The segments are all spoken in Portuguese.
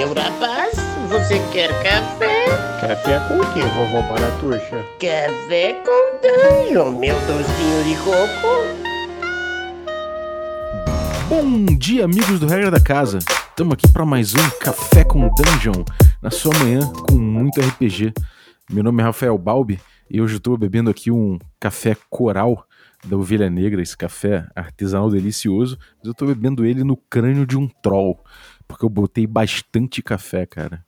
meu rapaz, você quer café? Café com o que, vovó Baratuxa? Café com danho, meu docinho de coco. Bom dia, amigos do Regra da Casa. Estamos aqui para mais um Café com Dungeon, na sua manhã com muito RPG. Meu nome é Rafael Balbi e hoje estou bebendo aqui um café coral da Ovelha Negra, esse café artesanal delicioso, mas eu estou bebendo ele no crânio de um troll, porque eu botei bastante café, cara.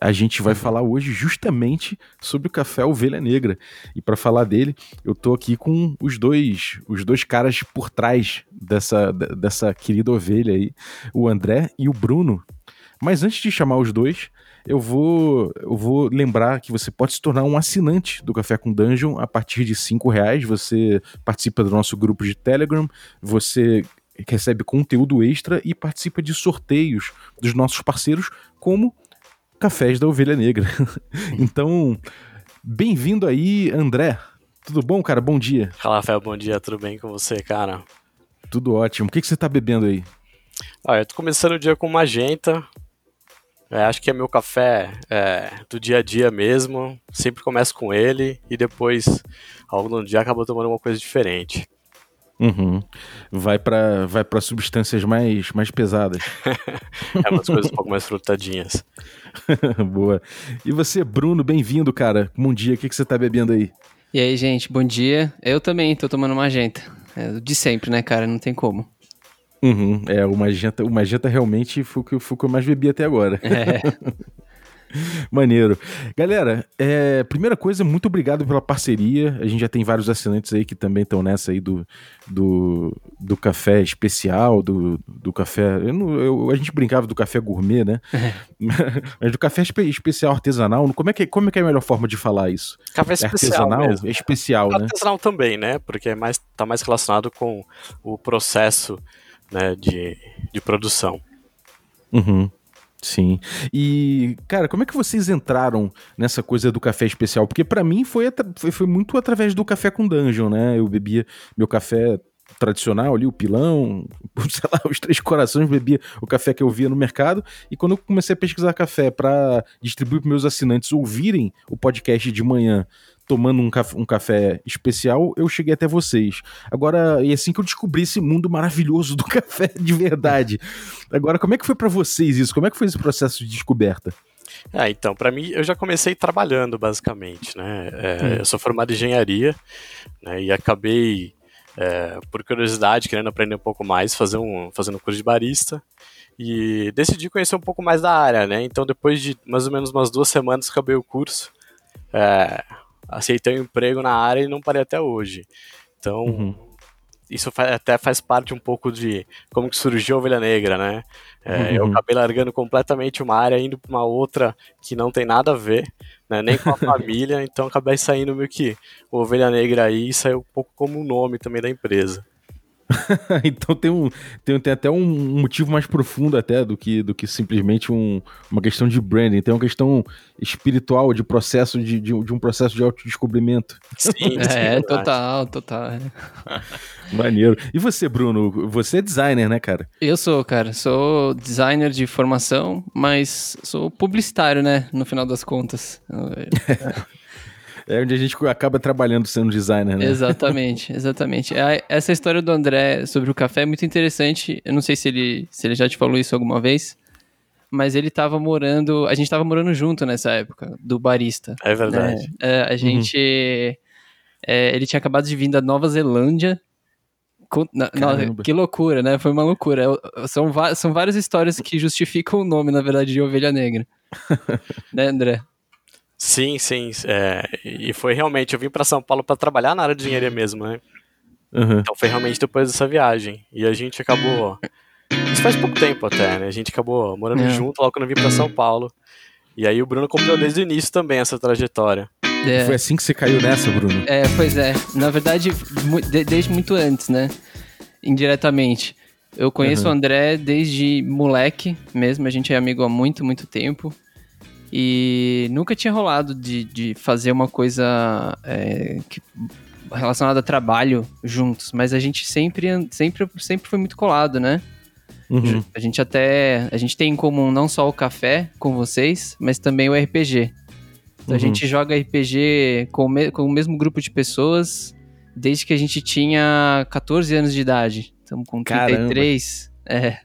A gente vai falar hoje justamente sobre o café Ovelha Negra. E para falar dele, eu tô aqui com os dois, os dois caras por trás dessa, dessa querida ovelha aí, o André e o Bruno. Mas antes de chamar os dois, eu vou, eu vou lembrar que você pode se tornar um assinante do Café com Dungeon a partir de cinco reais. Você participa do nosso grupo de Telegram, você recebe conteúdo extra e participa de sorteios dos nossos parceiros, como Cafés da Ovelha Negra. então, bem-vindo aí, André. Tudo bom, cara? Bom dia. Fala, Rafael, bom dia. Tudo bem com você, cara? Tudo ótimo. O que, que você tá bebendo aí? Ah, eu tô começando o dia com magenta. É, acho que é meu café é, do dia a dia mesmo. Sempre começo com ele e depois, ao longo do dia, acabo tomando uma coisa diferente. Uhum. Vai para vai pra substâncias mais, mais pesadas. é umas coisas um pouco mais frutadinhas. Boa. E você, Bruno, bem-vindo, cara. Bom dia, o que, que você tá bebendo aí? E aí, gente, bom dia. Eu também tô tomando magenta. É de sempre, né, cara? Não tem como. Uhum. É, o magenta, o magenta realmente foi o que, foi o que eu mais bebi até agora. É. Maneiro. Galera, é, primeira coisa, muito obrigado pela parceria. A gente já tem vários assinantes aí que também estão nessa aí do, do, do café especial, do, do café. Eu não, eu, a gente brincava do café gourmet, né? É. Mas do café espe, especial artesanal. Como é, que, como é que é a melhor forma de falar isso? Café é artesanal, mesmo. É especial, né? Artesanal também, né? Porque é mais, tá mais relacionado com o processo né, de, de produção. Uhum. Sim. E, cara, como é que vocês entraram nessa coisa do café especial? Porque para mim foi, foi, foi, muito através do café com dungeon, né? Eu bebia meu café tradicional ali, o pilão, sei lá, os três corações, bebia o café que eu via no mercado. E quando eu comecei a pesquisar café para distribuir para meus assinantes ouvirem o podcast de manhã tomando um café, um café especial, eu cheguei até vocês. Agora, e assim que eu descobri esse mundo maravilhoso do café de verdade. Agora, como é que foi para vocês isso? Como é que foi esse processo de descoberta? Ah, então, para mim, eu já comecei trabalhando, basicamente, né? É, hum. Eu sou formado em engenharia, né? E acabei, é, por curiosidade, querendo aprender um pouco mais, fazer um, fazendo um curso de barista. E decidi conhecer um pouco mais da área, né? Então, depois de mais ou menos umas duas semanas, acabei o curso. É, aceitei um emprego na área e não parei até hoje. Então, uhum. isso até faz parte um pouco de como que surgiu a Ovelha Negra, né? É, uhum. Eu acabei largando completamente uma área, indo para uma outra que não tem nada a ver, né? nem com a família, então acabei saindo meio que o Ovelha Negra aí saiu um pouco como o nome também da empresa. então tem, um, tem, tem até um motivo mais profundo até do que, do que simplesmente um, uma questão de branding. Tem uma questão espiritual, de processo, de, de, de um processo de autodescobrimento. Sim, é, é total, total. É. Maneiro. E você, Bruno? Você é designer, né, cara? Eu sou, cara. Sou designer de formação, mas sou publicitário, né? No final das contas. É onde a gente acaba trabalhando sendo designer, né? Exatamente, exatamente. É, essa história do André sobre o café é muito interessante. Eu não sei se ele, se ele já te falou isso alguma vez, mas ele tava morando. A gente tava morando junto nessa época, do barista. É verdade. Né? É, a gente. Uhum. É, ele tinha acabado de vir da Nova Zelândia. Com, na, que loucura, né? Foi uma loucura. São, são várias histórias que justificam o nome, na verdade, de Ovelha Negra. né, André? Sim, sim. É, e foi realmente, eu vim para São Paulo para trabalhar na área de engenharia mesmo, né? Uhum. Então foi realmente depois dessa viagem. E a gente acabou. Isso faz pouco tempo até, né? A gente acabou morando é. junto logo quando eu vim para São Paulo. E aí o Bruno comprou desde o início também essa trajetória. É. Foi assim que você caiu nessa, Bruno? É, pois é. Na verdade, desde muito antes, né? Indiretamente. Eu conheço uhum. o André desde moleque mesmo, a gente é amigo há muito, muito tempo. E nunca tinha rolado de, de fazer uma coisa é, que, relacionada a trabalho juntos, mas a gente sempre, sempre, sempre foi muito colado, né? Uhum. A gente até. A gente tem em comum não só o café com vocês, mas também o RPG. Então a Uhum. gente joga RPG com me- com o mesmo grupo de pessoas desde que a gente tinha 14 anos de idade. Estamos com Caramba. 33. É.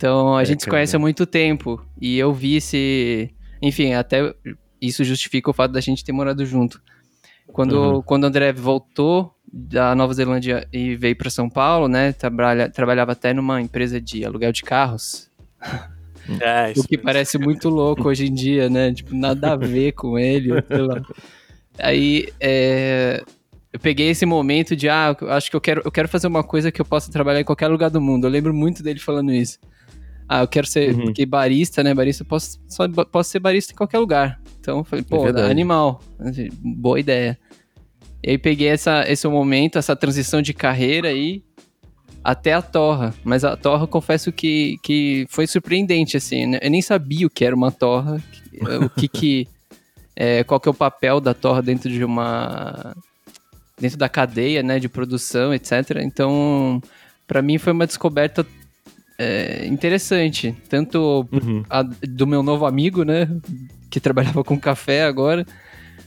Então a É, gente se conhece há muito tempo. E eu vi esse. Enfim, até isso justifica o fato da gente ter morado junto. Quando, Uhum. quando o André voltou da Nova Zelândia e veio para São Paulo, né? Trabalha, trabalhava até numa empresa de aluguel de carros. É, isso O que parece muito louco hoje em dia, né? Tipo, nada a ver com ele. sei lá. Aí, é, eu peguei esse momento de, ah, eu acho que eu quero, eu quero fazer uma coisa que eu possa trabalhar em qualquer lugar do mundo. Eu lembro muito dele falando isso. Ah, eu quero ser, Uhum. porque barista, né? Barista, eu posso, só, posso ser barista em qualquer lugar. Então, eu falei, pô, verdade. animal. Boa ideia. E aí peguei essa, esse momento, essa transição de carreira aí até a torra. Mas a torra, eu confesso que, que foi surpreendente, assim. né? Eu nem sabia o que era uma torra, o que que... é, qual que é o papel da torra dentro de uma... dentro da cadeia, né, de produção, etc. Então, pra mim foi uma descoberta é, interessante. Tanto Uhum. a- do meu novo amigo, né? Que trabalhava com café agora,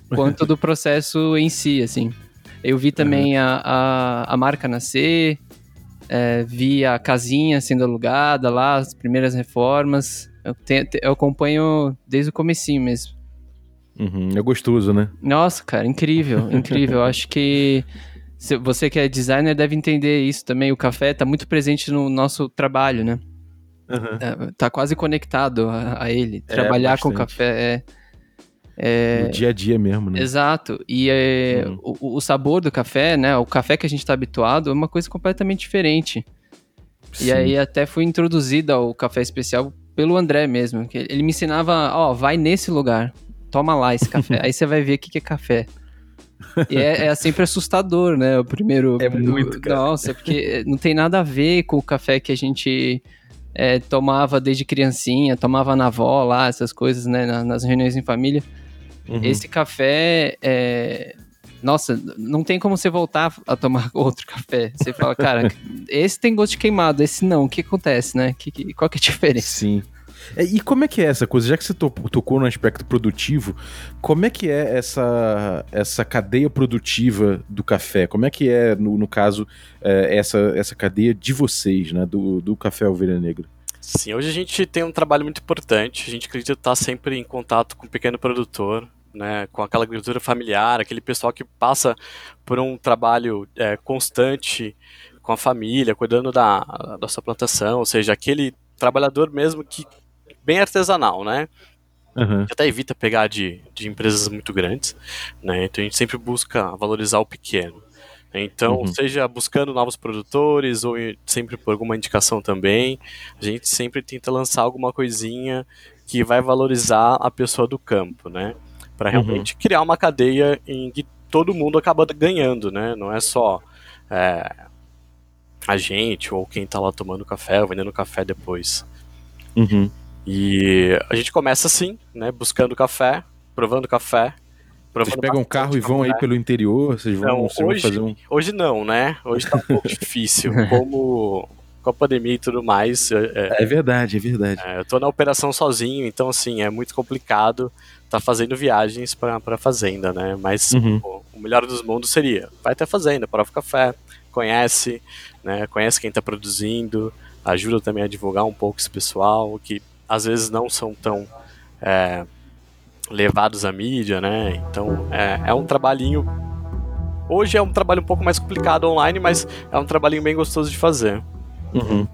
quanto do processo em si, assim. Eu vi também a, a, a marca nascer, é, vi a casinha sendo alugada lá, as primeiras reformas. Eu, te- eu acompanho desde o comecinho mesmo. Uhum. É gostoso, né? Nossa, cara, incrível, incrível. Acho que você que é designer deve entender isso também. O café tá muito presente no nosso trabalho, né? Uhum. É, tá quase conectado a, a ele. Trabalhar com bastante. café é. é- No dia a dia mesmo, né? Exato. E é, Uhum. o, o sabor do café, né? O café que a gente tá habituado é uma coisa completamente diferente. Sim. E aí até fui introduzido ao café especial pelo André mesmo. Que ele me ensinava, ó, vai nesse lugar, toma lá esse café. aí você vai ver o que, que é café. E é, é sempre assustador, né? O primeiro. É muito, cara. Nossa, porque não tem nada a ver com o café que a gente é, tomava desde criancinha, tomava na avó lá, essas coisas, né? na- Nas reuniões em família. Uhum. Esse café é. Nossa, não tem como você voltar a tomar outro café. Você fala, cara, esse tem gosto de queimado, esse não. O que acontece, né? Que, que- qual que é a diferença? Sim. É, E como é que é essa coisa? Já que você to- tocou no aspecto produtivo, como é que é essa, essa cadeia produtiva do café? Como é que é, no, no caso, é, essa, essa cadeia de vocês, né? Do, do Café Ovelha Negra? Sim, hoje a gente tem um trabalho muito importante. A gente acredita estar sempre em contato com o pequeno produtor, né, com aquela agricultura familiar, aquele pessoal que passa por um trabalho é, constante com a família, cuidando da, da sua plantação, ou seja, aquele trabalhador mesmo que bem artesanal, né? A gente até evita pegar de, de empresas muito grandes, né? Então a gente sempre busca valorizar o pequeno. Então, Uhum. seja buscando novos produtores ou em- sempre por alguma indicação também, a gente sempre tenta lançar alguma coisinha que vai valorizar a pessoa do campo, né? Para Uhum. realmente criar uma cadeia em que todo mundo acaba ganhando, né? Não é só é, a gente ou quem tá lá tomando café ou vendendo café depois. Uhum. E a gente começa assim, né? Buscando café, provando café. Vocês Provando pegam um carro e vão aí café. pelo interior? Vocês vão, Não, vocês hoje- fazer um. Hoje não, né? Hoje tá um pouco difícil. Como com a pandemia e tudo mais, é, é, É verdade, é verdade. é, eu tô na operação sozinho, então assim, é muito complicado tá fazendo viagens pra, pra fazenda, né? Mas Uhum. pô, o melhor dos mundos seria, vai até a fazenda, prova o café, conhece, né? Conhece quem tá produzindo, ajuda também a divulgar um pouco esse pessoal, que às vezes não são tão é, levados à mídia, né? Então é, é um trabalhinho. Hoje é um trabalho um pouco mais complicado online, mas é um trabalhinho bem gostoso de fazer. Uhum.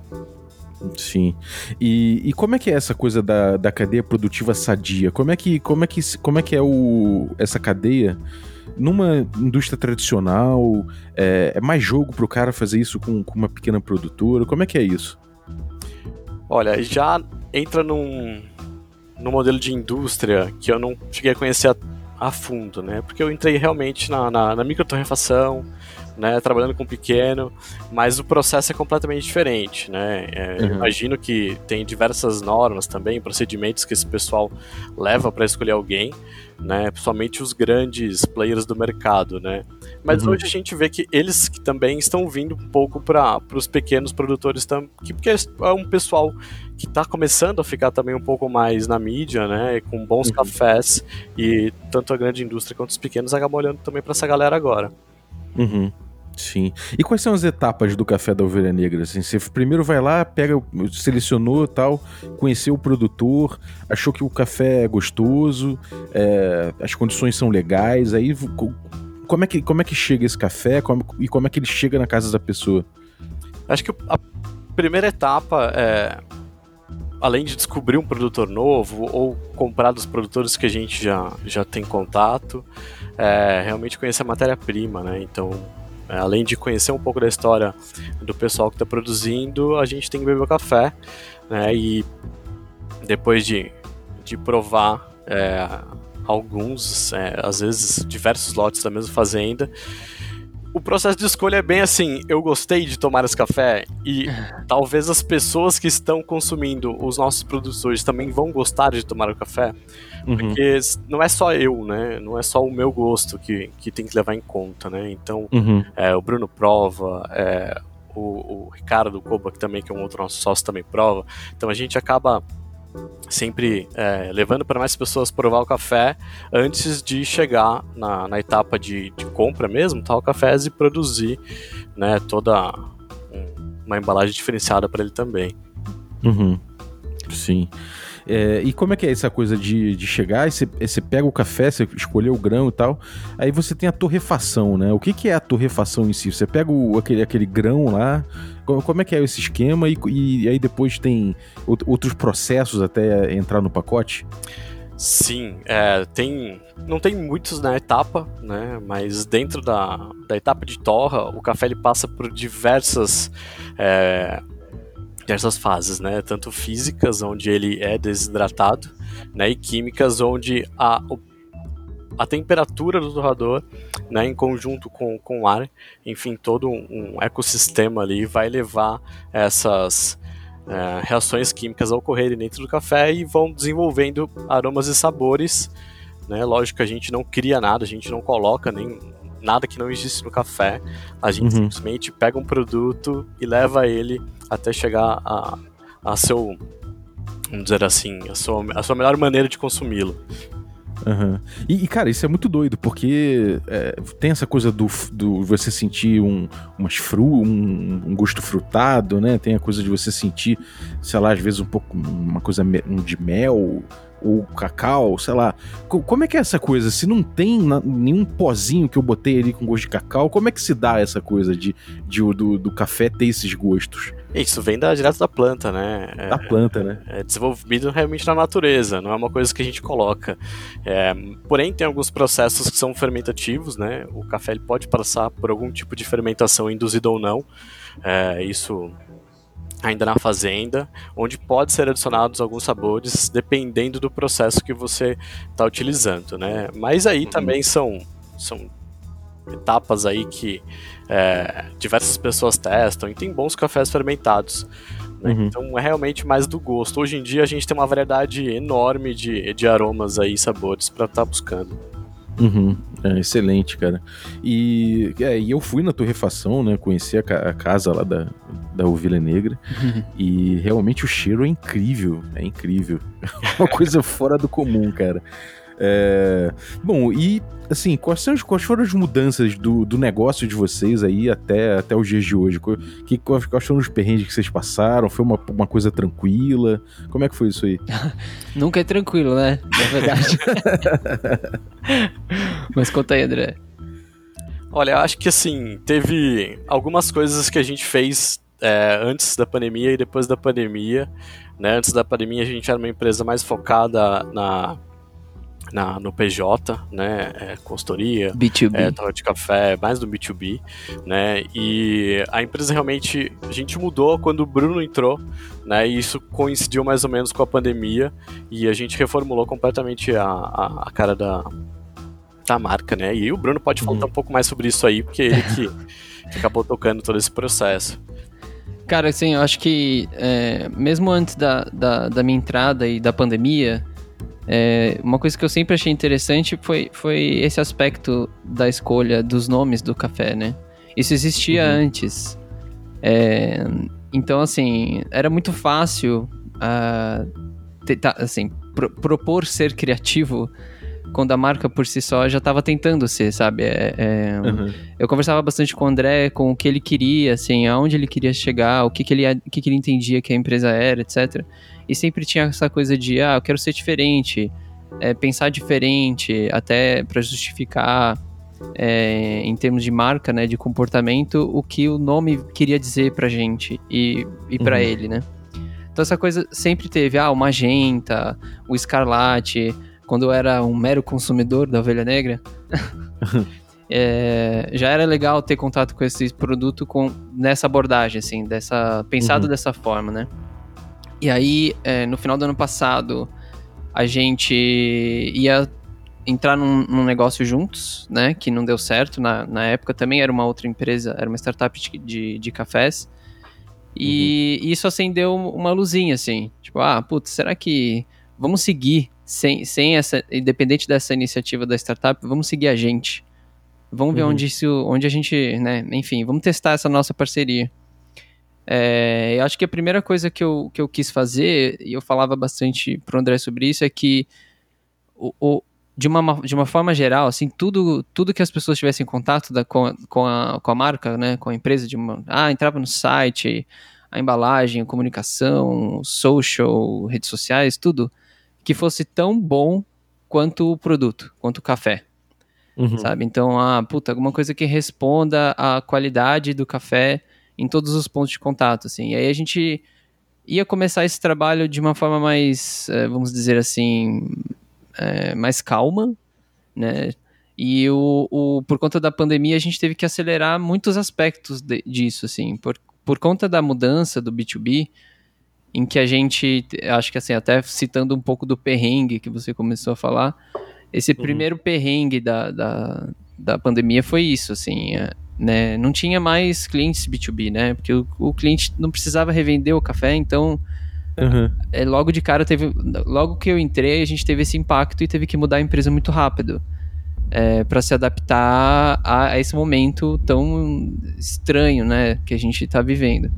Sim. E, e como é que é essa coisa da, da cadeia produtiva sadia? Como é que, como é que, como é, que é o, essa cadeia numa indústria tradicional? É, é mais jogo pro cara fazer isso com, com uma pequena produtora? Como é que é isso? Olha, já entra num, num modelo de indústria que eu não cheguei a conhecer a, a fundo, né? Porque eu entrei realmente na, na, na microtorrefação, né, trabalhando com pequeno, mas o processo é completamente diferente, né? É, uhum. Imagino que tem diversas normas também, procedimentos que esse pessoal leva para escolher alguém, né? Principalmente os grandes players do mercado, né? Mas uhum. hoje a gente vê que eles que também estão vindo um pouco para os pequenos produtores também, porque é um pessoal que está começando a ficar também um pouco mais na mídia, né? Com bons uhum. cafés e tanto a grande indústria quanto os pequenos acabam olhando também para essa galera agora. Uhum. Sim. E quais são as etapas do café da ovelha negra? Assim, você primeiro vai lá, pega, selecionou tal, conheceu o produtor, achou que o café é gostoso, é, as condições são legais, aí como é que, como é que chega esse café como, e como é que ele chega na casa da pessoa? Acho que a primeira etapa é, além de descobrir um produtor novo ou comprar dos produtores que a gente já, já tem contato, é realmente conhecer a matéria-prima, né? Então, além de conhecer um pouco da história do pessoal que está produzindo, a gente tem que beber o café, né? E depois de, de provar é, alguns, é, às vezes diversos lotes da mesma fazenda, o processo de escolha é bem assim, eu gostei de tomar esse café e talvez as pessoas que estão consumindo os nossos produtos hoje também vão gostar de tomar o café, uhum. porque não é só eu, né? Não é só o meu gosto que, que tem que levar em conta, né? Então, uhum. é, o Bruno prova, é, o, o Ricardo Koba, que também que é um outro nosso sócio também prova. Então a gente acaba sempre é, levando para mais pessoas provar o café antes de chegar na, na etapa de, de, compra mesmo, tal cafés e produzir né, toda uma embalagem diferenciada para ele também. Uhum. Sim. É, e como é que é essa coisa de, de chegar você pega o café, você escolheu o grão e tal, aí você tem a torrefação, né? O que, que é a torrefação em si? Você pega o, aquele, aquele grão lá, como, como é que é esse esquema e, e, aí depois tem outros processos até entrar no pacote? Sim, é, tem. Não tem muitos na etapa, né? Mas dentro da, da etapa de torra, o café ele passa por diversas. É, diversas fases, né? Tanto físicas, onde ele é desidratado, né? E químicas, onde a, a temperatura do torrador, né, em conjunto com, com o ar, enfim, todo um, ecossistema ali vai levar essas é, reações químicas a ocorrerem dentro do café e vão desenvolvendo aromas e sabores. Né? Lógico que a gente não cria nada, a gente não coloca nem nada que não existe no café. A gente uhum. simplesmente pega um produto e leva ele até chegar a, a seu, vamos dizer assim, a sua, a sua melhor maneira de consumi-lo. Uhum. E, e, cara, isso é muito doido, porque é, tem essa coisa do, do você sentir um, umas fru, um, um, gosto frutado, né? Tem a coisa de você sentir, sei lá, às vezes um pouco uma coisa de mel, ou cacau, sei lá. Como é que é essa coisa? Se não tem nenhum pozinho que eu botei ali com gosto de cacau, como é que se dá essa coisa de, de do, do café ter esses gostos? Isso vem da, direto da planta, né? Da é, planta, né? É desenvolvido realmente na natureza, não é uma coisa que a gente coloca. É, porém, tem alguns processos que são fermentativos, né? O café ele pode passar por algum tipo de fermentação induzida ou não. É, isso ainda na fazenda, onde pode ser adicionados alguns sabores dependendo do processo que você está utilizando, né? Mas aí uhum. também são, são etapas aí que é, diversas pessoas testam e tem bons cafés fermentados. Né? Uhum. Então é realmente mais do gosto. Hoje em dia a gente tem uma variedade enorme de, de aromas aí, sabores para estar tá buscando. Uhum. É, excelente, cara. E, é, e eu fui na torrefação, né? Conheci a, a casa lá da, da Ovelha Negra. Uhum. E realmente o cheiro é incrível. É incrível. uma coisa fora do comum, cara. É... Bom, e assim, quais, são, quais foram as mudanças do, do negócio de vocês aí até, até os dias de hoje? Que, quais, quais foram os perrengues que vocês passaram? Foi uma, uma coisa tranquila? Como é que foi isso aí? Nunca é tranquilo, né? Na verdade. Mas conta aí, André. Olha, acho que assim, teve algumas coisas que a gente fez é, antes da pandemia e depois da pandemia. Né? Antes da pandemia a gente era uma empresa mais focada na na, no PJ, né, é, consultoria, B2B. É, de café, mais do B2B, né, e a empresa realmente, a gente mudou quando o Bruno entrou, né, e isso coincidiu mais ou menos com a pandemia, e a gente reformulou completamente a, a, a cara da, adaptar a marca, né? E o Bruno pode uhum. um pouco mais sobre isso aí, porque ele que, que acabou tocando todo esse processo. Cara, assim, eu acho que é, mesmo antes da, da, da, minha entrada e da pandemia, é, uma coisa que eu sempre achei interessante foi, foi esse aspecto da escolha dos nomes do café, né? Isso existia uhum. antes. É, então, assim, era muito fácil uh, tentar, assim, pro, propor ser criativo quando a marca por si só já estava tentando ser, sabe? É, é, uhum. Eu conversava bastante com o André, com o que ele queria, assim, aonde ele queria chegar, o que, que, ele, o que, que ele entendia que a empresa era, etc. E sempre tinha essa coisa de, ah, eu quero ser diferente, é, pensar diferente, até para justificar, é, em termos de marca, né, de comportamento, o que o nome queria dizer pra gente e, e para uhum. ele, né? Então essa coisa sempre teve, ah, o magenta, o escarlate, quando eu era um mero consumidor da ovelha negra, é, já era legal ter contato com esse produto com, nessa abordagem, assim, dessa, pensado uhum. dessa forma, né? E aí, é, no final do ano passado, a gente ia entrar num, num, negócio juntos, né? Que não deu certo na, na época. Também era uma outra empresa, era uma startup de, de, de cafés. E uhum. isso acendeu uma luzinha, assim. Tipo, ah, putz, será que vamos seguir sem, sem essa, independente dessa iniciativa da startup, vamos seguir a gente. Vamos ver uhum. onde isso, onde a gente, né, enfim, vamos testar essa nossa parceria. É, eu acho que a primeira coisa que eu, que eu quis fazer, e eu falava bastante pro André sobre isso, é que o, o de, uma, de uma forma geral, assim, tudo, tudo que as pessoas tivessem contato da, com, a, com, a, com a marca, né, com a empresa, de uma, ah, entrava no site, a embalagem, a comunicação, social, redes sociais, tudo, que fosse tão bom quanto o produto, quanto o café. Uhum. Sabe? Então, ah, puta, alguma coisa que responda à qualidade do café em todos os pontos de contato, assim. E aí a gente ia começar esse trabalho de uma forma mais, eh, vamos dizer assim, é, mais calma, né? E o, o, por conta da pandemia a gente teve que acelerar muitos aspectos de, disso, assim. Por, por conta da mudança do B2B, em que a gente, acho que assim, até citando um pouco do perrengue que você começou a falar, esse uhum. primeiro perrengue da, da, da pandemia foi isso, assim, é, né, não tinha mais clientes B2B, né, porque o, o cliente não precisava revender o café, então uhum. é, logo de cara teve, logo que eu entrei a gente teve esse impacto e teve que mudar a empresa muito rápido. É, para se adaptar a, a, esse momento tão estranho, né, que a gente está vivendo.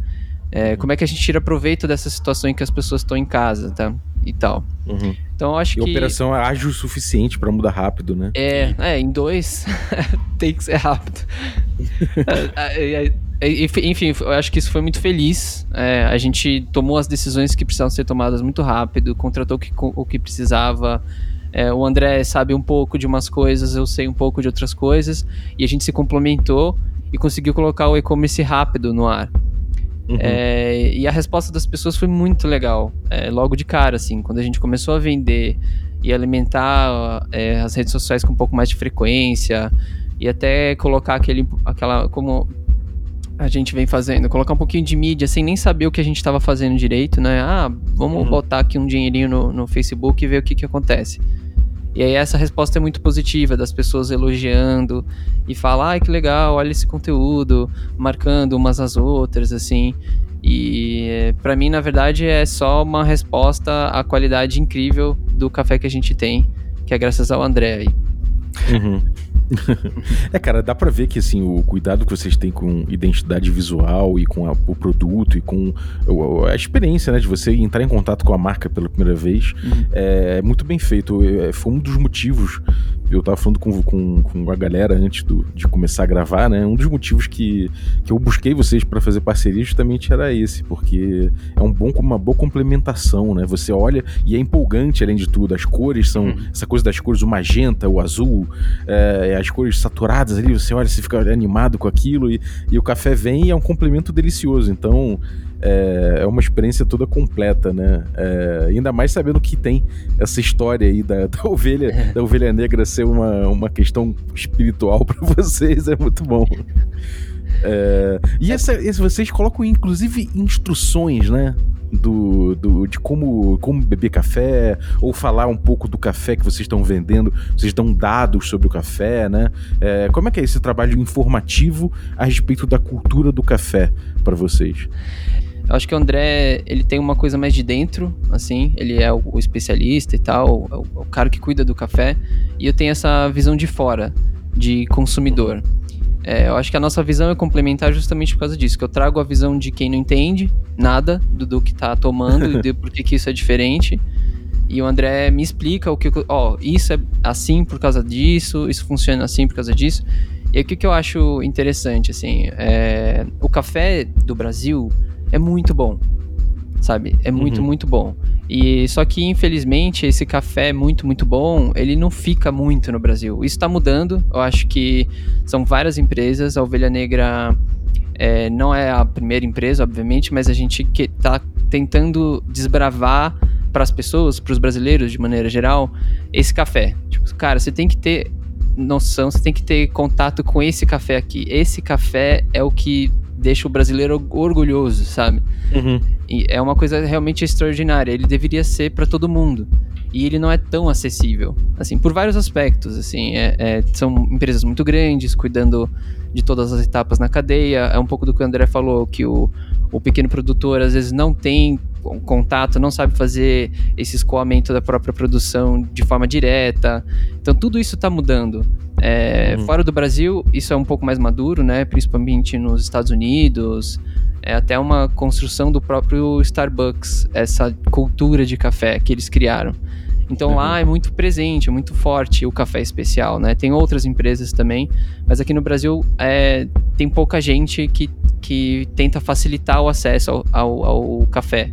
É, como é que a gente tira proveito dessa situação em que as pessoas estão em casa, tá? E tal. Uhum. Então acho e que. a operação é ágil o suficiente para mudar rápido, né? É, é em dois tem que ser rápido. É, é, é, enfim, eu acho que isso foi muito feliz. É, a gente tomou as decisões que precisavam ser tomadas muito rápido, contratou o que, o que precisava. É, o André sabe um pouco de umas coisas, eu sei um pouco de outras coisas, e a gente se complementou e conseguiu colocar o e-commerce rápido no ar. Uhum. É, e a resposta das pessoas foi muito legal, é, logo de cara, assim, quando a gente começou a vender e alimentar é, as redes sociais com um pouco mais de frequência e até colocar aquele, aquela, como a gente vem fazendo, colocar um pouquinho de mídia sem nem saber o que a gente estava fazendo direito, né? Ah, vamos uhum. botar aqui um dinheirinho no, no Facebook e ver o que, que acontece. E aí essa resposta é muito positiva, das pessoas elogiando e falar, ai que legal, olha esse conteúdo, marcando umas às outras, assim. E para mim, na verdade, é só uma resposta à qualidade incrível do café que a gente tem, que é graças ao André aí. Uhum. é, cara, dá pra ver que assim, o cuidado que vocês têm com identidade visual e com a, o produto e com a, a, experiência, né, de você entrar em contato com a marca pela primeira vez uhum. é, é, muito bem feito. É, foi um dos motivos. Eu tava falando com, com, com a galera antes do, de começar a gravar, né? Um dos motivos que, que eu busquei vocês para fazer parceria justamente era esse, porque é um bom, uma boa complementação, né? Você olha e é empolgante além de tudo. As cores são uhum. essa coisa das cores, o magenta, o azul, é, as cores saturadas ali, você olha, você fica animado com aquilo e, e o café vem e é um complemento delicioso. Então é, é uma experiência toda completa, né? É, ainda mais sabendo que tem essa história aí da, da ovelha, é. da ovelha negra ser uma, uma questão espiritual para vocês, é muito bom. É, e essa, esse, vocês colocam inclusive instruções, né? Do, do, de como, como beber café, ou falar um pouco do café que vocês estão vendendo, vocês dão dados sobre o café, né? É, como é que é esse trabalho informativo a respeito da cultura do café para vocês? Eu acho que o André, ele tem uma coisa mais de dentro, assim, ele é o, o especialista e tal, o, o, cara que cuida do café, e eu tenho essa visão de fora, de consumidor. É, eu acho que a nossa visão é complementar justamente por causa disso, que eu trago a visão de quem não entende nada do, do que tá tomando e de por que, que isso é diferente. E o André me explica o que, ó, isso é assim por causa disso, isso funciona assim por causa disso. E o que, que eu acho interessante, assim, é, o café do Brasil é muito bom, sabe? É muito, uhum. muito bom. E só que infelizmente esse café muito, muito bom, ele não fica muito no Brasil. Isso está mudando. Eu acho que são várias empresas. A Ovelha Negra é, não é a primeira empresa, obviamente, mas a gente que tá tentando desbravar para as pessoas, para os brasileiros de maneira geral, esse café. Tipo, cara, você tem que ter noção, você tem que ter contato com esse café aqui. Esse café é o que deixa o brasileiro orgulhoso, sabe? Uhum. E é uma coisa realmente extraordinária. Ele deveria ser para todo mundo. E ele não é tão acessível, assim, por vários aspectos, assim, é, é, são empresas muito grandes, cuidando de todas as etapas na cadeia, é um pouco do que o André falou, que o, o pequeno produtor às vezes não tem contato, não sabe fazer esse escoamento da própria produção de forma direta. Então tudo isso está mudando. É, uhum. Fora do Brasil, isso é um pouco mais maduro, né? Principalmente nos Estados Unidos. É até uma construção do próprio Starbucks, essa cultura de café que eles criaram. Então uhum. lá é muito presente, é muito forte o café especial, né? Tem outras empresas também, mas aqui no Brasil é, tem pouca gente que, que tenta facilitar o acesso ao, ao, ao café.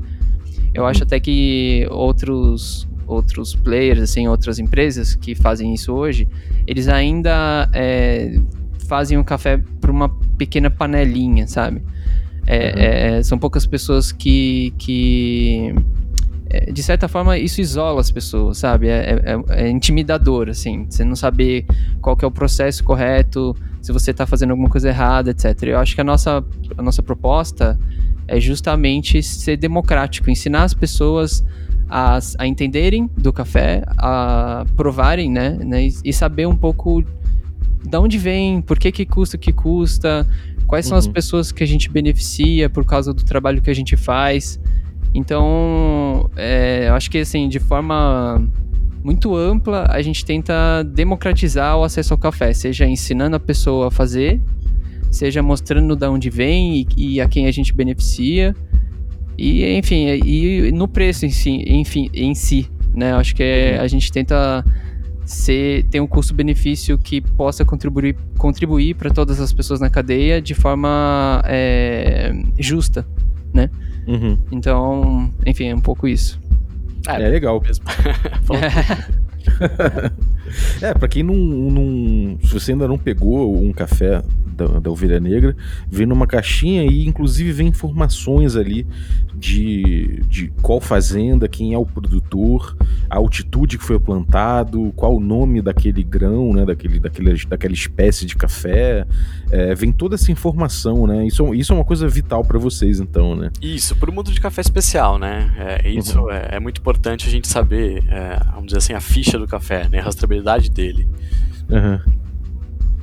Eu acho até que outros outros players, assim, outras empresas que fazem isso hoje, eles ainda é, fazem o café para uma pequena panelinha, sabe? É, uhum. é, são poucas pessoas que, que é, de certa forma, isso isola as pessoas, sabe? É, é, é, intimidador, assim. Você não saber qual que é o processo correto, se você está fazendo alguma coisa errada, etc. Eu acho que a nossa, a nossa proposta é justamente ser democrático, ensinar as pessoas a, a entenderem do café, a provarem, né, né e, e, saber um pouco de onde vem, por que que custa o que custa, quais são uhum. as pessoas que a gente beneficia por causa do trabalho que a gente faz. Então, é, eu acho que assim, de forma muito ampla, a gente tenta democratizar o acesso ao café, seja ensinando a pessoa a fazer seja mostrando de onde vem e, e a quem a gente beneficia. E, enfim, e no preço em si, enfim, em si, né? Acho que é, uhum. a gente tenta ser, ter um custo-benefício que possa contribuir, contribuir para todas as pessoas na cadeia de forma é, justa, né? Uhum. Então, enfim, é um pouco isso. É, é legal mesmo. é, pra quem não, não. Se você ainda não pegou um café da, da Ovelha Negra, vem numa caixinha e inclusive vem informações ali de, de qual fazenda, quem é o produtor, a altitude que foi plantado, qual o nome daquele grão, né, daquele, daquele, daquela espécie de café. É, vem toda essa informação, né? Isso, isso é uma coisa vital para vocês, então, né? Isso, para o mundo de café especial, né? É, isso uhum. é, é, muito importante a gente saber, é, vamos dizer assim, a ficha do café, né? A rastreabilidade dele. Uhum.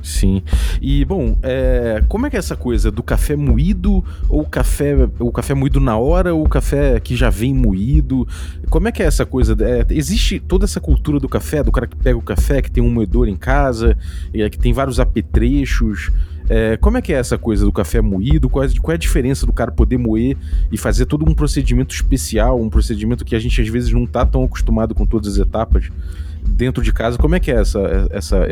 Sim. E, bom, é, como é que é essa coisa do café moído ou café, o café moído na hora ou o café que já vem moído? Como é que é essa coisa? É, existe toda essa cultura do café, do cara que pega o café, que tem um moedor em casa, e que tem vários apetrechos. É, como é que é essa coisa do café moído? Qual é, qual é a diferença do cara poder moer e fazer todo um procedimento especial, um procedimento que a gente às vezes não está tão acostumado com todas as etapas? Dentro de casa, como é que é essa, essa,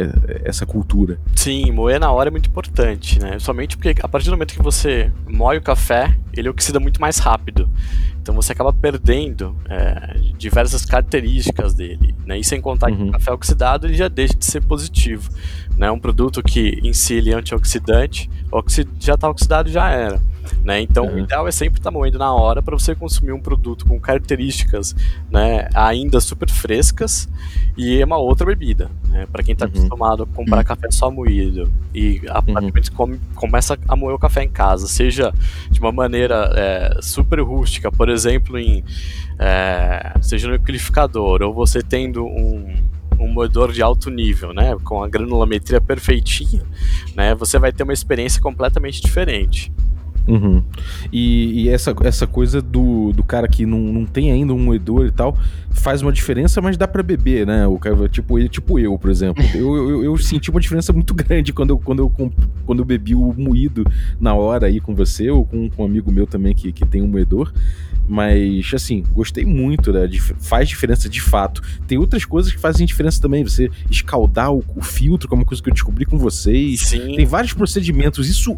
essa cultura? Sim, moer na hora é muito importante, né? Somente porque a partir do momento que você moe o café, ele oxida muito mais rápido. Então você acaba perdendo é, diversas características dele, né? E sem contar uhum. que o café oxidado ele já deixa de ser positivo né? Um produto que em si ele é antioxidante, oxi já está oxidado já era. Né? Então, uhum. o ideal é sempre estar tá moendo na hora para você consumir um produto com características né, ainda super frescas e é uma outra bebida. Né? Para quem está uhum. acostumado a comprar uhum. café só moído e aparentemente uhum. come, começa a moer o café em casa, seja de uma maneira é, super rústica, por exemplo, em é, seja no liquidificador, ou você tendo um um moedor de alto nível, né, com a granulometria perfeitinha, né, você vai ter uma experiência completamente diferente. Uhum. E, e, essa, essa coisa do, do cara que não, não tem ainda um moedor e tal faz uma diferença, mas dá para beber, né? O cara, tipo, ele, tipo eu, por exemplo. Eu, eu, eu, senti uma diferença muito grande quando eu, quando, eu, quando eu bebi o moído na hora aí com você, ou com, com um amigo meu também que, que tem um moedor. Mas, assim, gostei muito, né? Faz diferença de fato. Tem outras coisas que fazem diferença também. Você escaldar o, o filtro, que é uma coisa que eu descobri com vocês. Sim. Tem vários procedimentos. Isso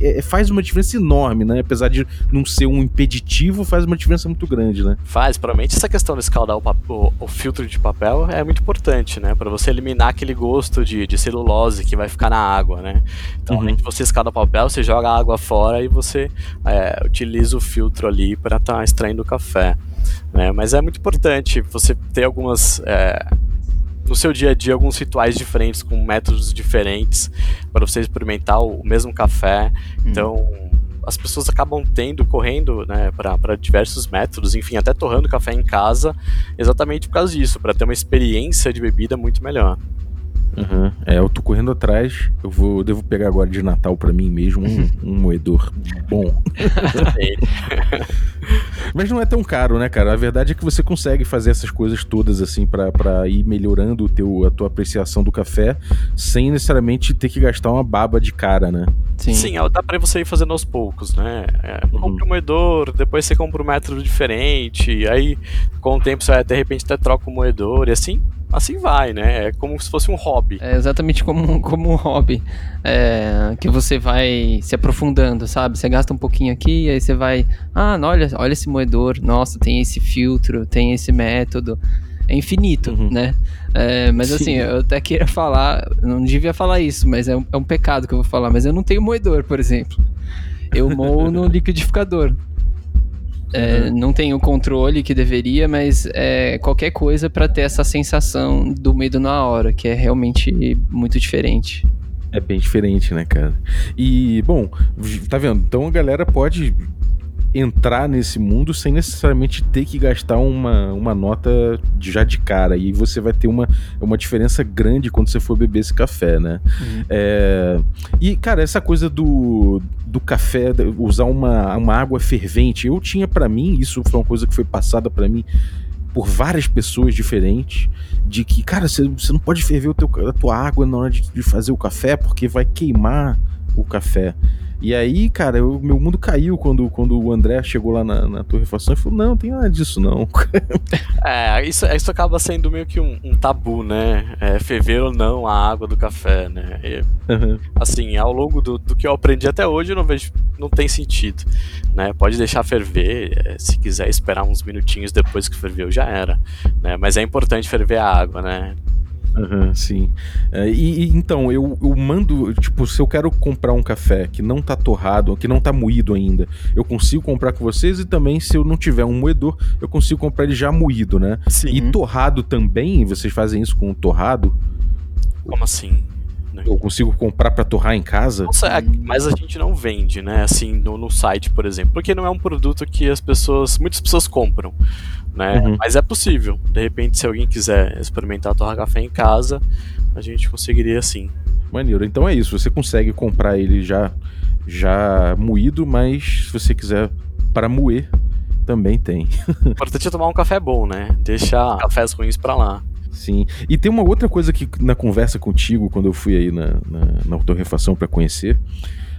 é, faz uma diferença enorme, né? Apesar de não ser um impeditivo, faz uma diferença muito grande, né? Faz, provavelmente essa questão de escaldar o, o, o filtro de papel é muito importante, né? Para você eliminar aquele gosto de, de celulose que vai ficar na água, né? Então, uhum. além de você escaldar o papel, você joga a água fora e você é, utiliza o filtro ali para estar tá extraindo café. Né? Mas é muito importante você ter algumas. É, no seu dia a dia, alguns rituais diferentes, com métodos diferentes, para você experimentar o mesmo café. Hum. Então, as pessoas acabam tendo, correndo né, para diversos métodos, enfim, até torrando café em casa, exatamente por causa disso, para ter uma experiência de bebida muito melhor. Uhum. É, eu tô correndo atrás. Eu vou, devo pegar agora de Natal para mim mesmo um, um moedor bom. Mas não é tão caro, né, cara? A verdade é que você consegue fazer essas coisas todas assim para ir melhorando o teu, a tua apreciação do café sem necessariamente ter que gastar uma baba de cara, né? Sim, Sim dá pra você ir fazendo aos poucos, né? É, uhum. Compre um moedor, depois você compra um método diferente, aí com o tempo você vai, de repente até troca o moedor e assim assim vai, né? É como se fosse um hobby. É exatamente como, como um hobby. É, que você vai se aprofundando, sabe? Você gasta um pouquinho aqui, aí você vai. Ah, olha, olha esse moedor, nossa, tem esse filtro, tem esse método. É infinito, uhum. né? É, mas Sim. assim, eu até queria falar, não devia falar isso, mas é um, é um pecado que eu vou falar, mas eu não tenho moedor, por exemplo. Eu moo no liquidificador. É, uhum. Não tenho o controle que deveria, mas é, qualquer coisa para ter essa sensação do medo na hora, que é realmente muito diferente. É bem diferente, né, cara? E, bom, tá vendo? Então a galera pode entrar nesse mundo sem necessariamente ter que gastar uma, uma nota de, já de cara. E você vai ter uma, uma diferença grande quando você for beber esse café, né? Uhum. É, e, cara, essa coisa do, do café, usar uma, uma água fervente, eu tinha para mim, isso foi uma coisa que foi passada para mim por várias pessoas diferentes de que, cara, você, você não pode ferver o teu, a tua água na hora de, de fazer o café porque vai queimar o café. E aí, cara, o meu mundo caiu quando, quando o André chegou lá na, na torrefação e falou: não, tem nada disso não. é, isso, isso acaba sendo meio que um, um tabu, né? É, ferver ou não a água do café, né? E, uhum. Assim, ao longo do, do que eu aprendi até hoje, eu não vejo, não tem sentido, né? Pode deixar ferver, é, se quiser esperar uns minutinhos depois que ferveu, já era, né? Mas é importante ferver a água, né? Uhum, sim. É, e, e, então, eu, eu mando, tipo, se eu quero comprar um café que não tá torrado, que não tá moído ainda, eu consigo comprar com vocês e também, se eu não tiver um moedor, eu consigo comprar ele já moído, né? Sim. E torrado também, vocês fazem isso com torrado? Como assim? Eu consigo comprar para torrar em casa? Nossa, é, mas a gente não vende, né? Assim, no, no site, por exemplo. Porque não é um produto que as pessoas. Muitas pessoas compram né? Uhum. Mas é possível. De repente, se alguém quiser experimentar torrar café em casa, a gente conseguiria sim. Maneiro. Então é isso. Você consegue comprar ele já já moído, mas se você quiser para moer, também tem. O importante é tomar um café bom, né? Deixar cafés ruins para lá. Sim. E tem uma outra coisa que na conversa contigo, quando eu fui aí na, na, na torrefação para conhecer,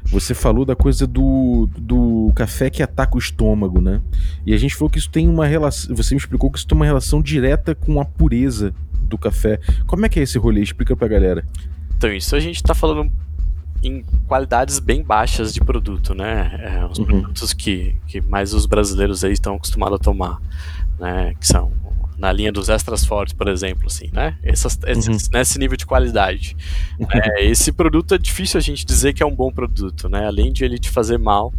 você falou da coisa do, do café que ataca o estômago, né? E a gente falou que isso tem uma relação. Você me explicou que isso tem uma relação direta com a pureza do café. Como é que é esse rolê? Explica pra galera. Então, isso a gente tá falando em qualidades bem baixas de produto, né? É, os uhum. produtos que, que mais os brasileiros aí estão acostumados a tomar, né? Que são na linha dos extras fortes, por exemplo, assim, né? Essas, uhum. Nesse nível de qualidade. é, esse produto é difícil a gente dizer que é um bom produto, né? Além de ele te fazer mal,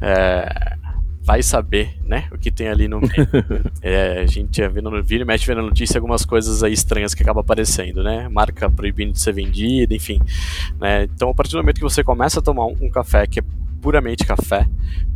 é, vai saber, né, o que tem ali no meio. é, a gente é vendo no vídeo, mexe vendo notícia algumas coisas aí estranhas que acabam aparecendo, né, marca proibindo de ser vendida, enfim, né, então a partir do momento que você começa a tomar um, um café que é puramente café,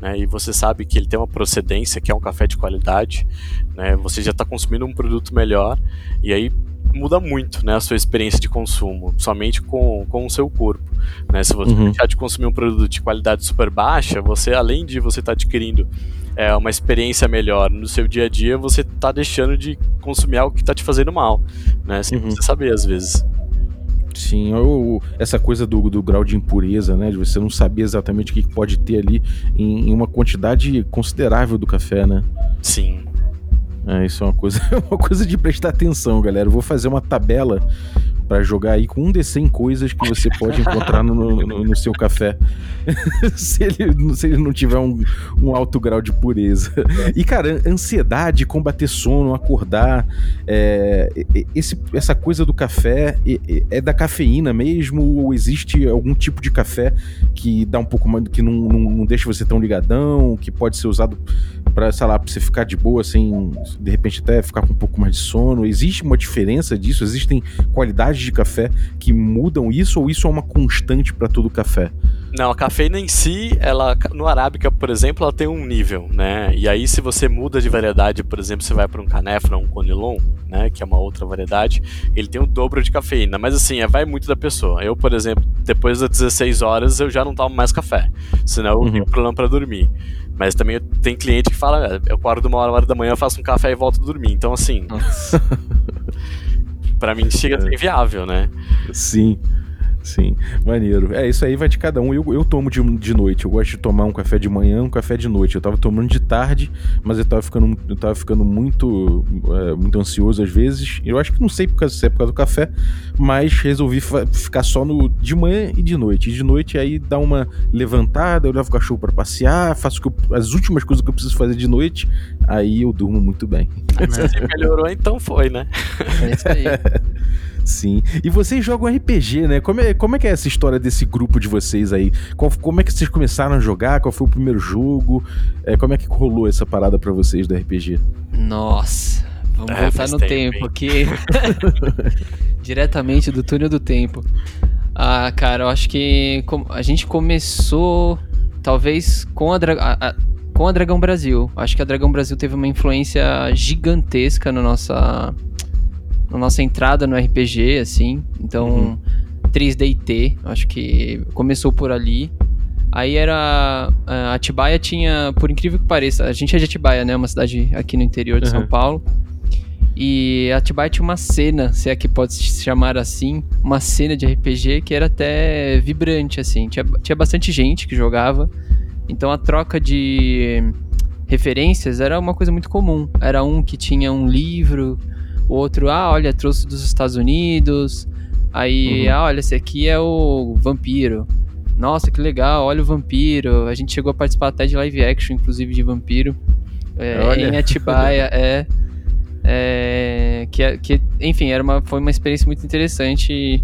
né, e você sabe que ele tem uma procedência, que é um café de qualidade, né, você já está consumindo um produto melhor, e aí muda muito né, a sua experiência de consumo, somente com, com o seu corpo. Né? Se você uhum. deixar de consumir um produto de qualidade super baixa, você, além de você estar tá adquirindo é, uma experiência melhor no seu dia a dia, você está deixando de consumir algo que está te fazendo mal, né? sem uhum. você saber às vezes. Sim, ou essa coisa do, do grau de impureza, né? De você não saber exatamente o que pode ter ali em, em uma quantidade considerável do café, né? Sim. É, isso é uma coisa, uma coisa de prestar atenção, galera. Eu vou fazer uma tabela para jogar aí com um de 100 coisas que você pode encontrar no, no, no seu café. se, ele, se ele não tiver um, um alto grau de pureza. E, cara, ansiedade, combater sono, acordar. É, esse, essa coisa do café é, é, da cafeína mesmo? Ou existe algum tipo de café que dá um pouco mais. que não, não, não deixa você tão ligadão, que pode ser usado para sei lá, pra você ficar de boa, assim, de repente até ficar com um pouco mais de sono? Existe uma diferença disso? Existem qualidades de café que mudam isso ou isso é uma constante para todo café? Não, a cafeína em si, ela no arábica, por exemplo, ela tem um nível, né? E aí se você muda de variedade, por exemplo, você vai para um canefra, um conilon, né, que é uma outra variedade, ele tem o dobro de cafeína, mas assim, é, vai muito da pessoa. Eu, por exemplo, depois das 16 horas eu já não tomo mais café, senão eu uhum. tenho problema para dormir. Mas também tem cliente que fala, eu acordo uma hora, uma hora da manhã, faço um café e volto a dormir. Então assim, para mim chega a ser inviável, né? Sim. Sim, maneiro. É, isso aí vai de cada um. Eu, eu tomo de, de noite. Eu gosto de tomar um café de manhã, um café de noite. Eu tava tomando de tarde, mas eu tava ficando, eu tava ficando muito, é, muito ansioso às vezes. Eu acho que não sei por causa, se é por causa do café, mas resolvi ficar só no de manhã e de noite. E de noite aí dá uma levantada, eu levo o cachorro para passear, faço eu, as últimas coisas que eu preciso fazer de noite, aí eu durmo muito bem. Se melhorou, então foi, né? É isso aí. Sim. E vocês jogam RPG, né? Como é, como é que é essa história desse grupo de vocês aí? Qual, como é que vocês começaram a jogar? Qual foi o primeiro jogo? É, como é que rolou essa parada para vocês do RPG? Nossa, vamos é, voltar no tempo, tempo aqui. Diretamente do túnel do tempo. Ah, cara, eu acho que a gente começou talvez com a, a, a, com a Dragão Brasil. Acho que a Dragão Brasil teve uma influência gigantesca na nossa na nossa entrada no RPG, assim. Então, uhum. 3DT, acho que começou por ali. Aí era. A Atibaia tinha, por incrível que pareça, a gente é de Atibaia, né? Uma cidade aqui no interior de uhum. São Paulo. E Atibaia tinha uma cena, se é que pode se chamar assim, uma cena de RPG que era até vibrante, assim. Tinha, tinha bastante gente que jogava. Então a troca de referências era uma coisa muito comum. Era um que tinha um livro, o outro, ah, olha, trouxe dos Estados Unidos. Aí, uhum. ah, olha, esse aqui é o vampiro. Nossa, que legal, olha o vampiro. A gente chegou a participar até de live action, inclusive, de vampiro. É, em Atibaia, é. É que, é, que, enfim, era uma, foi uma experiência muito interessante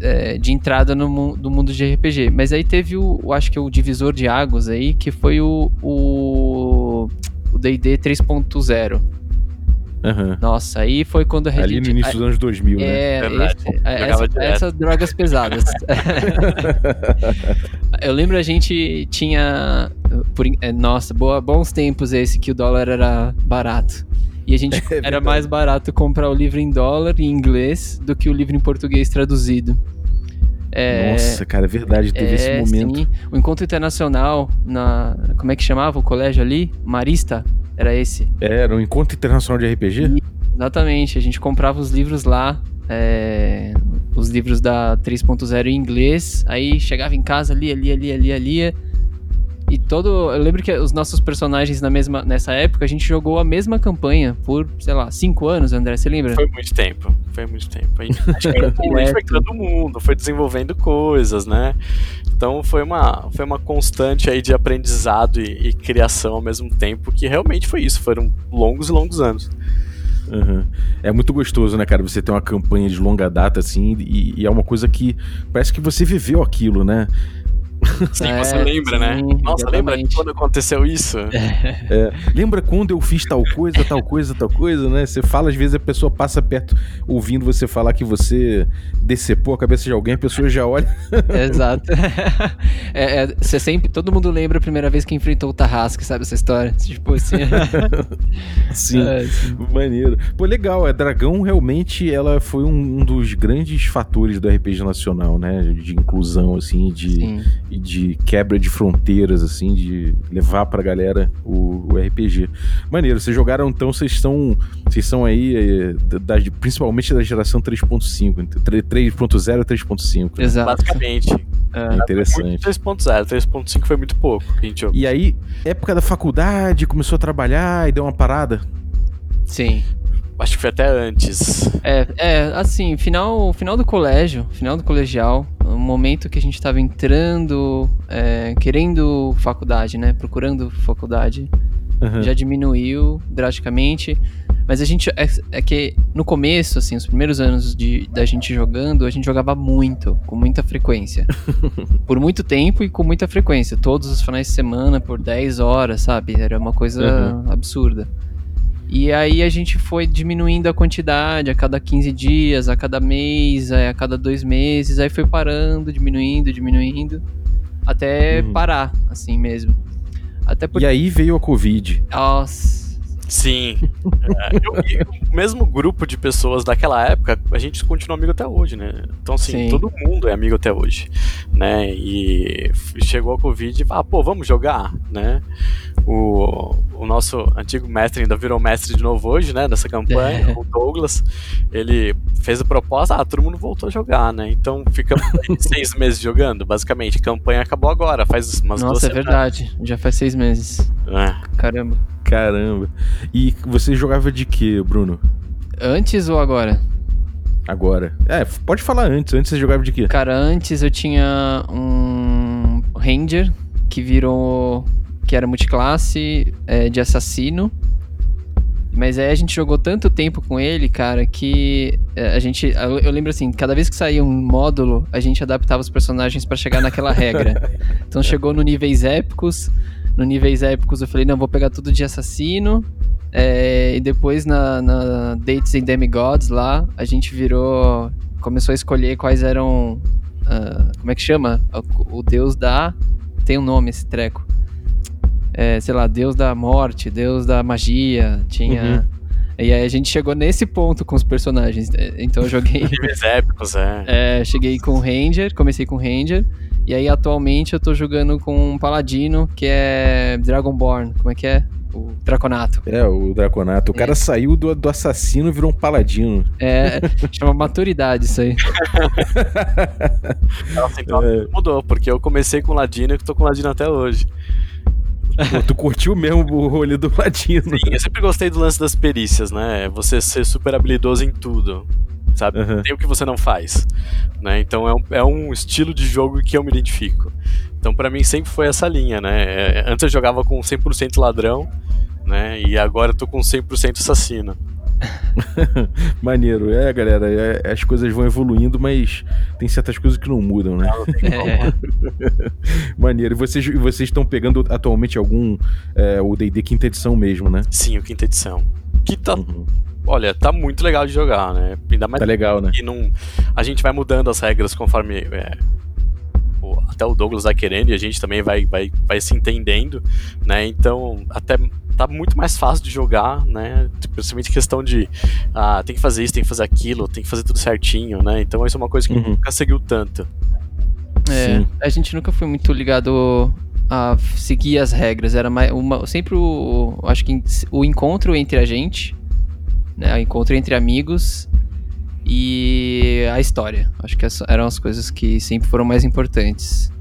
é, de entrada no, no, mundo de RPG. Mas aí teve o, o, acho que o divisor de águas aí, que foi o o D&D 3.0. Uhum. Nossa, aí foi quando a Red Ali no início dos anos 2000, né? é, né? Esse, essa, essas drogas pesadas. eu lembro a gente tinha. Por, é, nossa, boa, bons tempos esse que o dólar era barato. E a gente é era mais barato comprar o livro em dólar, em inglês, do que o livro em português traduzido. É, Nossa, cara, é verdade, teve é, esse momento. Sim. O encontro internacional na. Como é que chamava o colégio ali? Marista? Era esse? Era um encontro internacional de RPG? E, exatamente, a gente comprava os livros lá, é, os livros da 3.0 em inglês, aí chegava em casa, lia, lia, lia, lia, lia. E todo. Eu lembro que os nossos personagens na mesma, nessa época, a gente jogou a mesma campanha por, sei lá, cinco anos, André, você lembra? Foi muito tempo. Foi muito tempo. Aí, acho que a gente foi criando o mundo, foi desenvolvendo coisas, né? Então foi uma, foi uma constante aí de aprendizado e, e, criação ao mesmo tempo, que realmente foi isso, foram longos e longos anos. Uhum. É muito gostoso, né, cara? Você ter uma campanha de longa data, assim, e, e é uma coisa que parece que você viveu aquilo, né? Sim, É, você lembra, né? sim, Nossa, lembra de exatamente. quando aconteceu isso? É, lembra quando eu fiz tal coisa, tal coisa, tal coisa, né? Você fala, às vezes a pessoa passa perto ouvindo você falar que você decepou a cabeça de alguém, a pessoa já olha. Exato. É, é, você sempre, todo mundo lembra a primeira vez que enfrentou o Tarrasque, sabe essa história? Tipo assim. Sim. É, sim. Maneiro. Pô, legal. A Dragão realmente ela foi um, um dos grandes fatores do RPG nacional, né? De inclusão, assim, de, de quebra de fronteiras, assim, de levar pra galera o, o RPG. Maneiro. Vocês jogaram então, vocês estão. Vocês são aí, eh, da, da- principalmente da geração 3.5, entre 3.0 e 3.5. né? Exato. Basicamente. É. Interessante. 3.0, 3.5 foi muito pouco. E aí, época da faculdade, começou a trabalhar e deu uma parada. Sim. Acho que foi até antes. É, é, assim, final, final do colégio, final do colegial, o momento que a gente tava entrando, é, querendo faculdade, né? Procurando faculdade, Uhum. já diminuiu drasticamente. Mas a gente. É, é que no começo, assim, os primeiros anos de, da gente jogando, a gente jogava muito, com muita frequência. por muito tempo e com muita frequência. Todos os finais de semana, por 10 horas, sabe? Era uma coisa absurda. E aí a gente foi diminuindo a quantidade a cada 15 dias, a cada mês, aí a cada dois meses, aí foi parando, diminuindo, diminuindo, até Uhum. parar, assim mesmo. Até porque. E aí veio a Covid. Nossa. Sim. É, eu- o mesmo grupo de pessoas daquela época, a gente continua amigo até hoje, né? Então, assim, Sim. todo mundo é amigo até hoje, né? E chegou a Covid e ah, pô, vamos jogar, né? O, o nosso antigo mestre ainda virou mestre de novo hoje, né? Nessa campanha, É. o Douglas. Ele fez a proposta, ah, todo mundo voltou a jogar, né? Então ficamos seis meses jogando, basicamente. A campanha acabou agora, faz umas duas Nossa, é semanas. verdade. Já faz seis meses. É. Caramba. Caramba. E você jogava de quê, Bruno? Antes ou agora? Agora. É, pode falar antes. Antes você jogava de quê? Cara, antes eu tinha um Ranger que virou. que era multiclasse é, de assassino. Mas aí a gente jogou tanto tempo com ele, cara, que é, a gente. Eu, lembro assim, cada vez que saía um módulo, a gente adaptava os personagens pra chegar naquela regra. Então chegou no níveis épicos. No níveis épicos eu falei, não, vou pegar tudo de assassino. É, e depois na, na Dates and Demigods lá, a gente virou. Começou a escolher quais eram. ah, como é que chama? O, o deus da. Tem um nome esse treco. É, sei lá, deus da morte, deus da magia. Tinha. E aí a gente chegou nesse ponto com os personagens. É, Então eu joguei. Níveis épicos, é. É, cheguei com o Ranger, comecei com o Ranger. E aí atualmente eu tô jogando com um Paladino, que é Dragonborn. Como é que é? O Draconato. É, o Draconato. O cara saiu do, do assassino e virou um paladino. É, chama maturidade isso aí. Nossa, então É. mudou, porque eu comecei com Ladino e tô com Ladino até hoje. Pô, tu curtiu mesmo o rolê do ladino. Sim, eu sempre gostei do lance das perícias, né? Você ser super habilidoso em tudo, sabe? Aham. Tem o que você não faz, né? Então é um, é um estilo de jogo que eu me identifico. Então pra mim sempre foi essa linha, né? É, antes eu jogava com 100% ladrão, né? E agora eu tô com 100% assassino. Maneiro. É, galera, é- as coisas vão evoluindo, mas tem certas coisas que não mudam, né? É, Maneiro. E vocês e vocês estão pegando atualmente algum. é, o DD quinta edição mesmo, né? Sim, o quinta edição. Que tá, Uhum. olha, tá muito legal de jogar, né? Ainda mais Tá legal, né? e não, a gente vai mudando as regras conforme é, até o Douglas vai querendo e a gente também vai, vai, vai se entendendo, né? Então, até tá muito mais fácil de jogar, né? Principalmente questão de ah, tem que fazer isso, tem que fazer aquilo, tem que fazer tudo certinho, né? Então isso é uma coisa que Uhum. nunca seguiu tanto. é, Sim. a gente nunca foi muito ligado a seguir as regras. Era mais uma, sempre o. Acho que o encontro entre a gente, né? O encontro entre amigos e a história. Acho que eram as coisas que sempre foram mais importantes.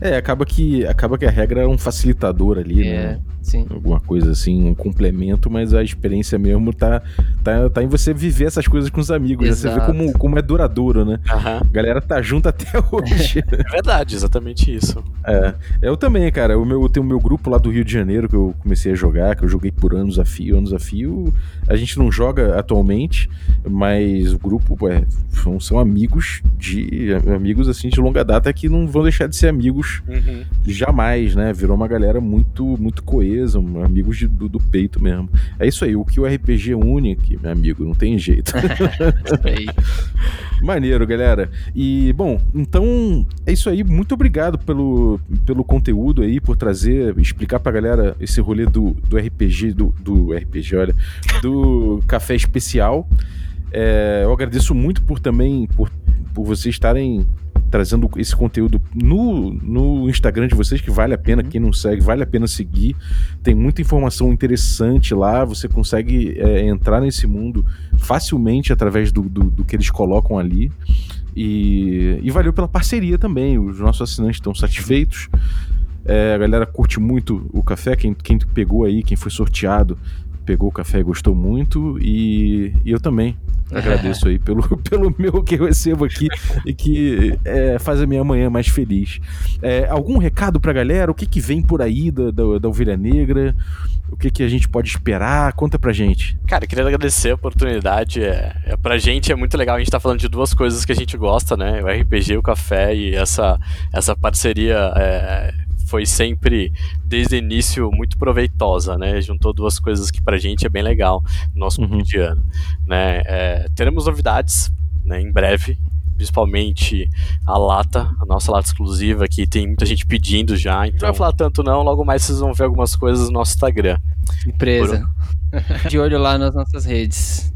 É, acaba que, acaba que a regra é um facilitador ali, É. né? Sim. alguma coisa assim, um complemento, mas a experiência mesmo tá, tá, tá em você viver essas coisas com os amigos. né? Você vê como, como é duradouro, né? A galera tá junto até hoje. É verdade, exatamente isso. É, eu também, cara. O meu, tem o meu grupo lá do Rio de Janeiro que eu comecei a jogar, que eu joguei por anos a fio, anos a fio. A gente não joga atualmente, mas o grupo é, são, são amigos de amigos assim de longa data que não vão deixar de ser amigos Uhum. jamais, né? Virou uma galera muito muito coesa, um- amigos de- do, do peito mesmo. É isso aí, o que o RPG une aqui, meu amigo, não tem jeito. Maneiro, galera. E, bom, então é isso aí. Muito obrigado pelo, pelo conteúdo aí, por trazer, explicar pra galera esse rolê do, do RPG, do, do RPG, olha, do café especial. É, eu agradeço muito por também, por, por vocês estarem trazendo esse conteúdo no, no Instagram de vocês, que vale a pena, quem não segue, vale a pena seguir. Tem muita informação interessante lá, você consegue é, entrar nesse mundo facilmente através do, do, do que eles colocam ali. E, e valeu pela parceria também, os nossos assinantes estão satisfeitos. É, a galera curte muito o café, quem, quem pegou aí, quem foi sorteado, pegou o café e gostou muito. E, e eu também agradeço aí pelo, pelo meu que eu recebo aqui e que é, faz a minha manhã mais feliz. É, algum recado pra galera? O que, que vem por aí da, da, da Ovelha Negra? O que, que a gente pode esperar? Conta pra gente. Cara, eu queria agradecer a oportunidade. É, é, pra gente é muito legal a gente tá falando de duas coisas que a gente gosta, né? O RPG, o café e essa, essa parceria é, foi sempre, desde o início, muito proveitosa, né? Juntou duas coisas que pra gente é bem legal no nosso Uhum. cotidiano, né? É, teremos novidades né, em breve, principalmente a lata, a nossa lata exclusiva, que tem muita gente pedindo já. Então, não vai falar tanto não, logo mais vocês vão ver algumas coisas no nosso Instagram. Surpresa. De olho lá nas nossas redes.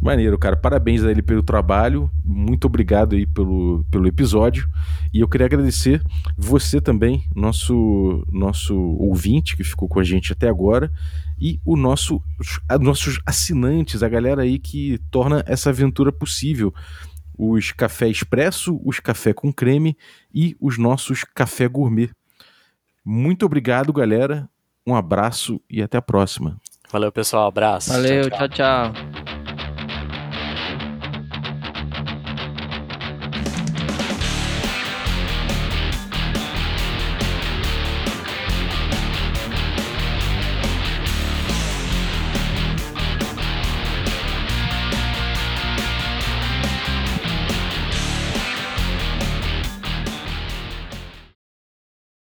Maneiro, cara. Parabéns a ele pelo trabalho. Muito obrigado aí pelo, pelo episódio. E eu queria agradecer você também, nosso nosso ouvinte que ficou com a gente até agora e o nosso a- nossos assinantes, a galera aí que torna essa aventura possível. Os café expresso, os café com creme e os nossos café gourmet. Muito obrigado, galera. Um abraço e até a próxima. Valeu, pessoal. Abraço. Valeu, Tchau, tchau. tchau. tchau.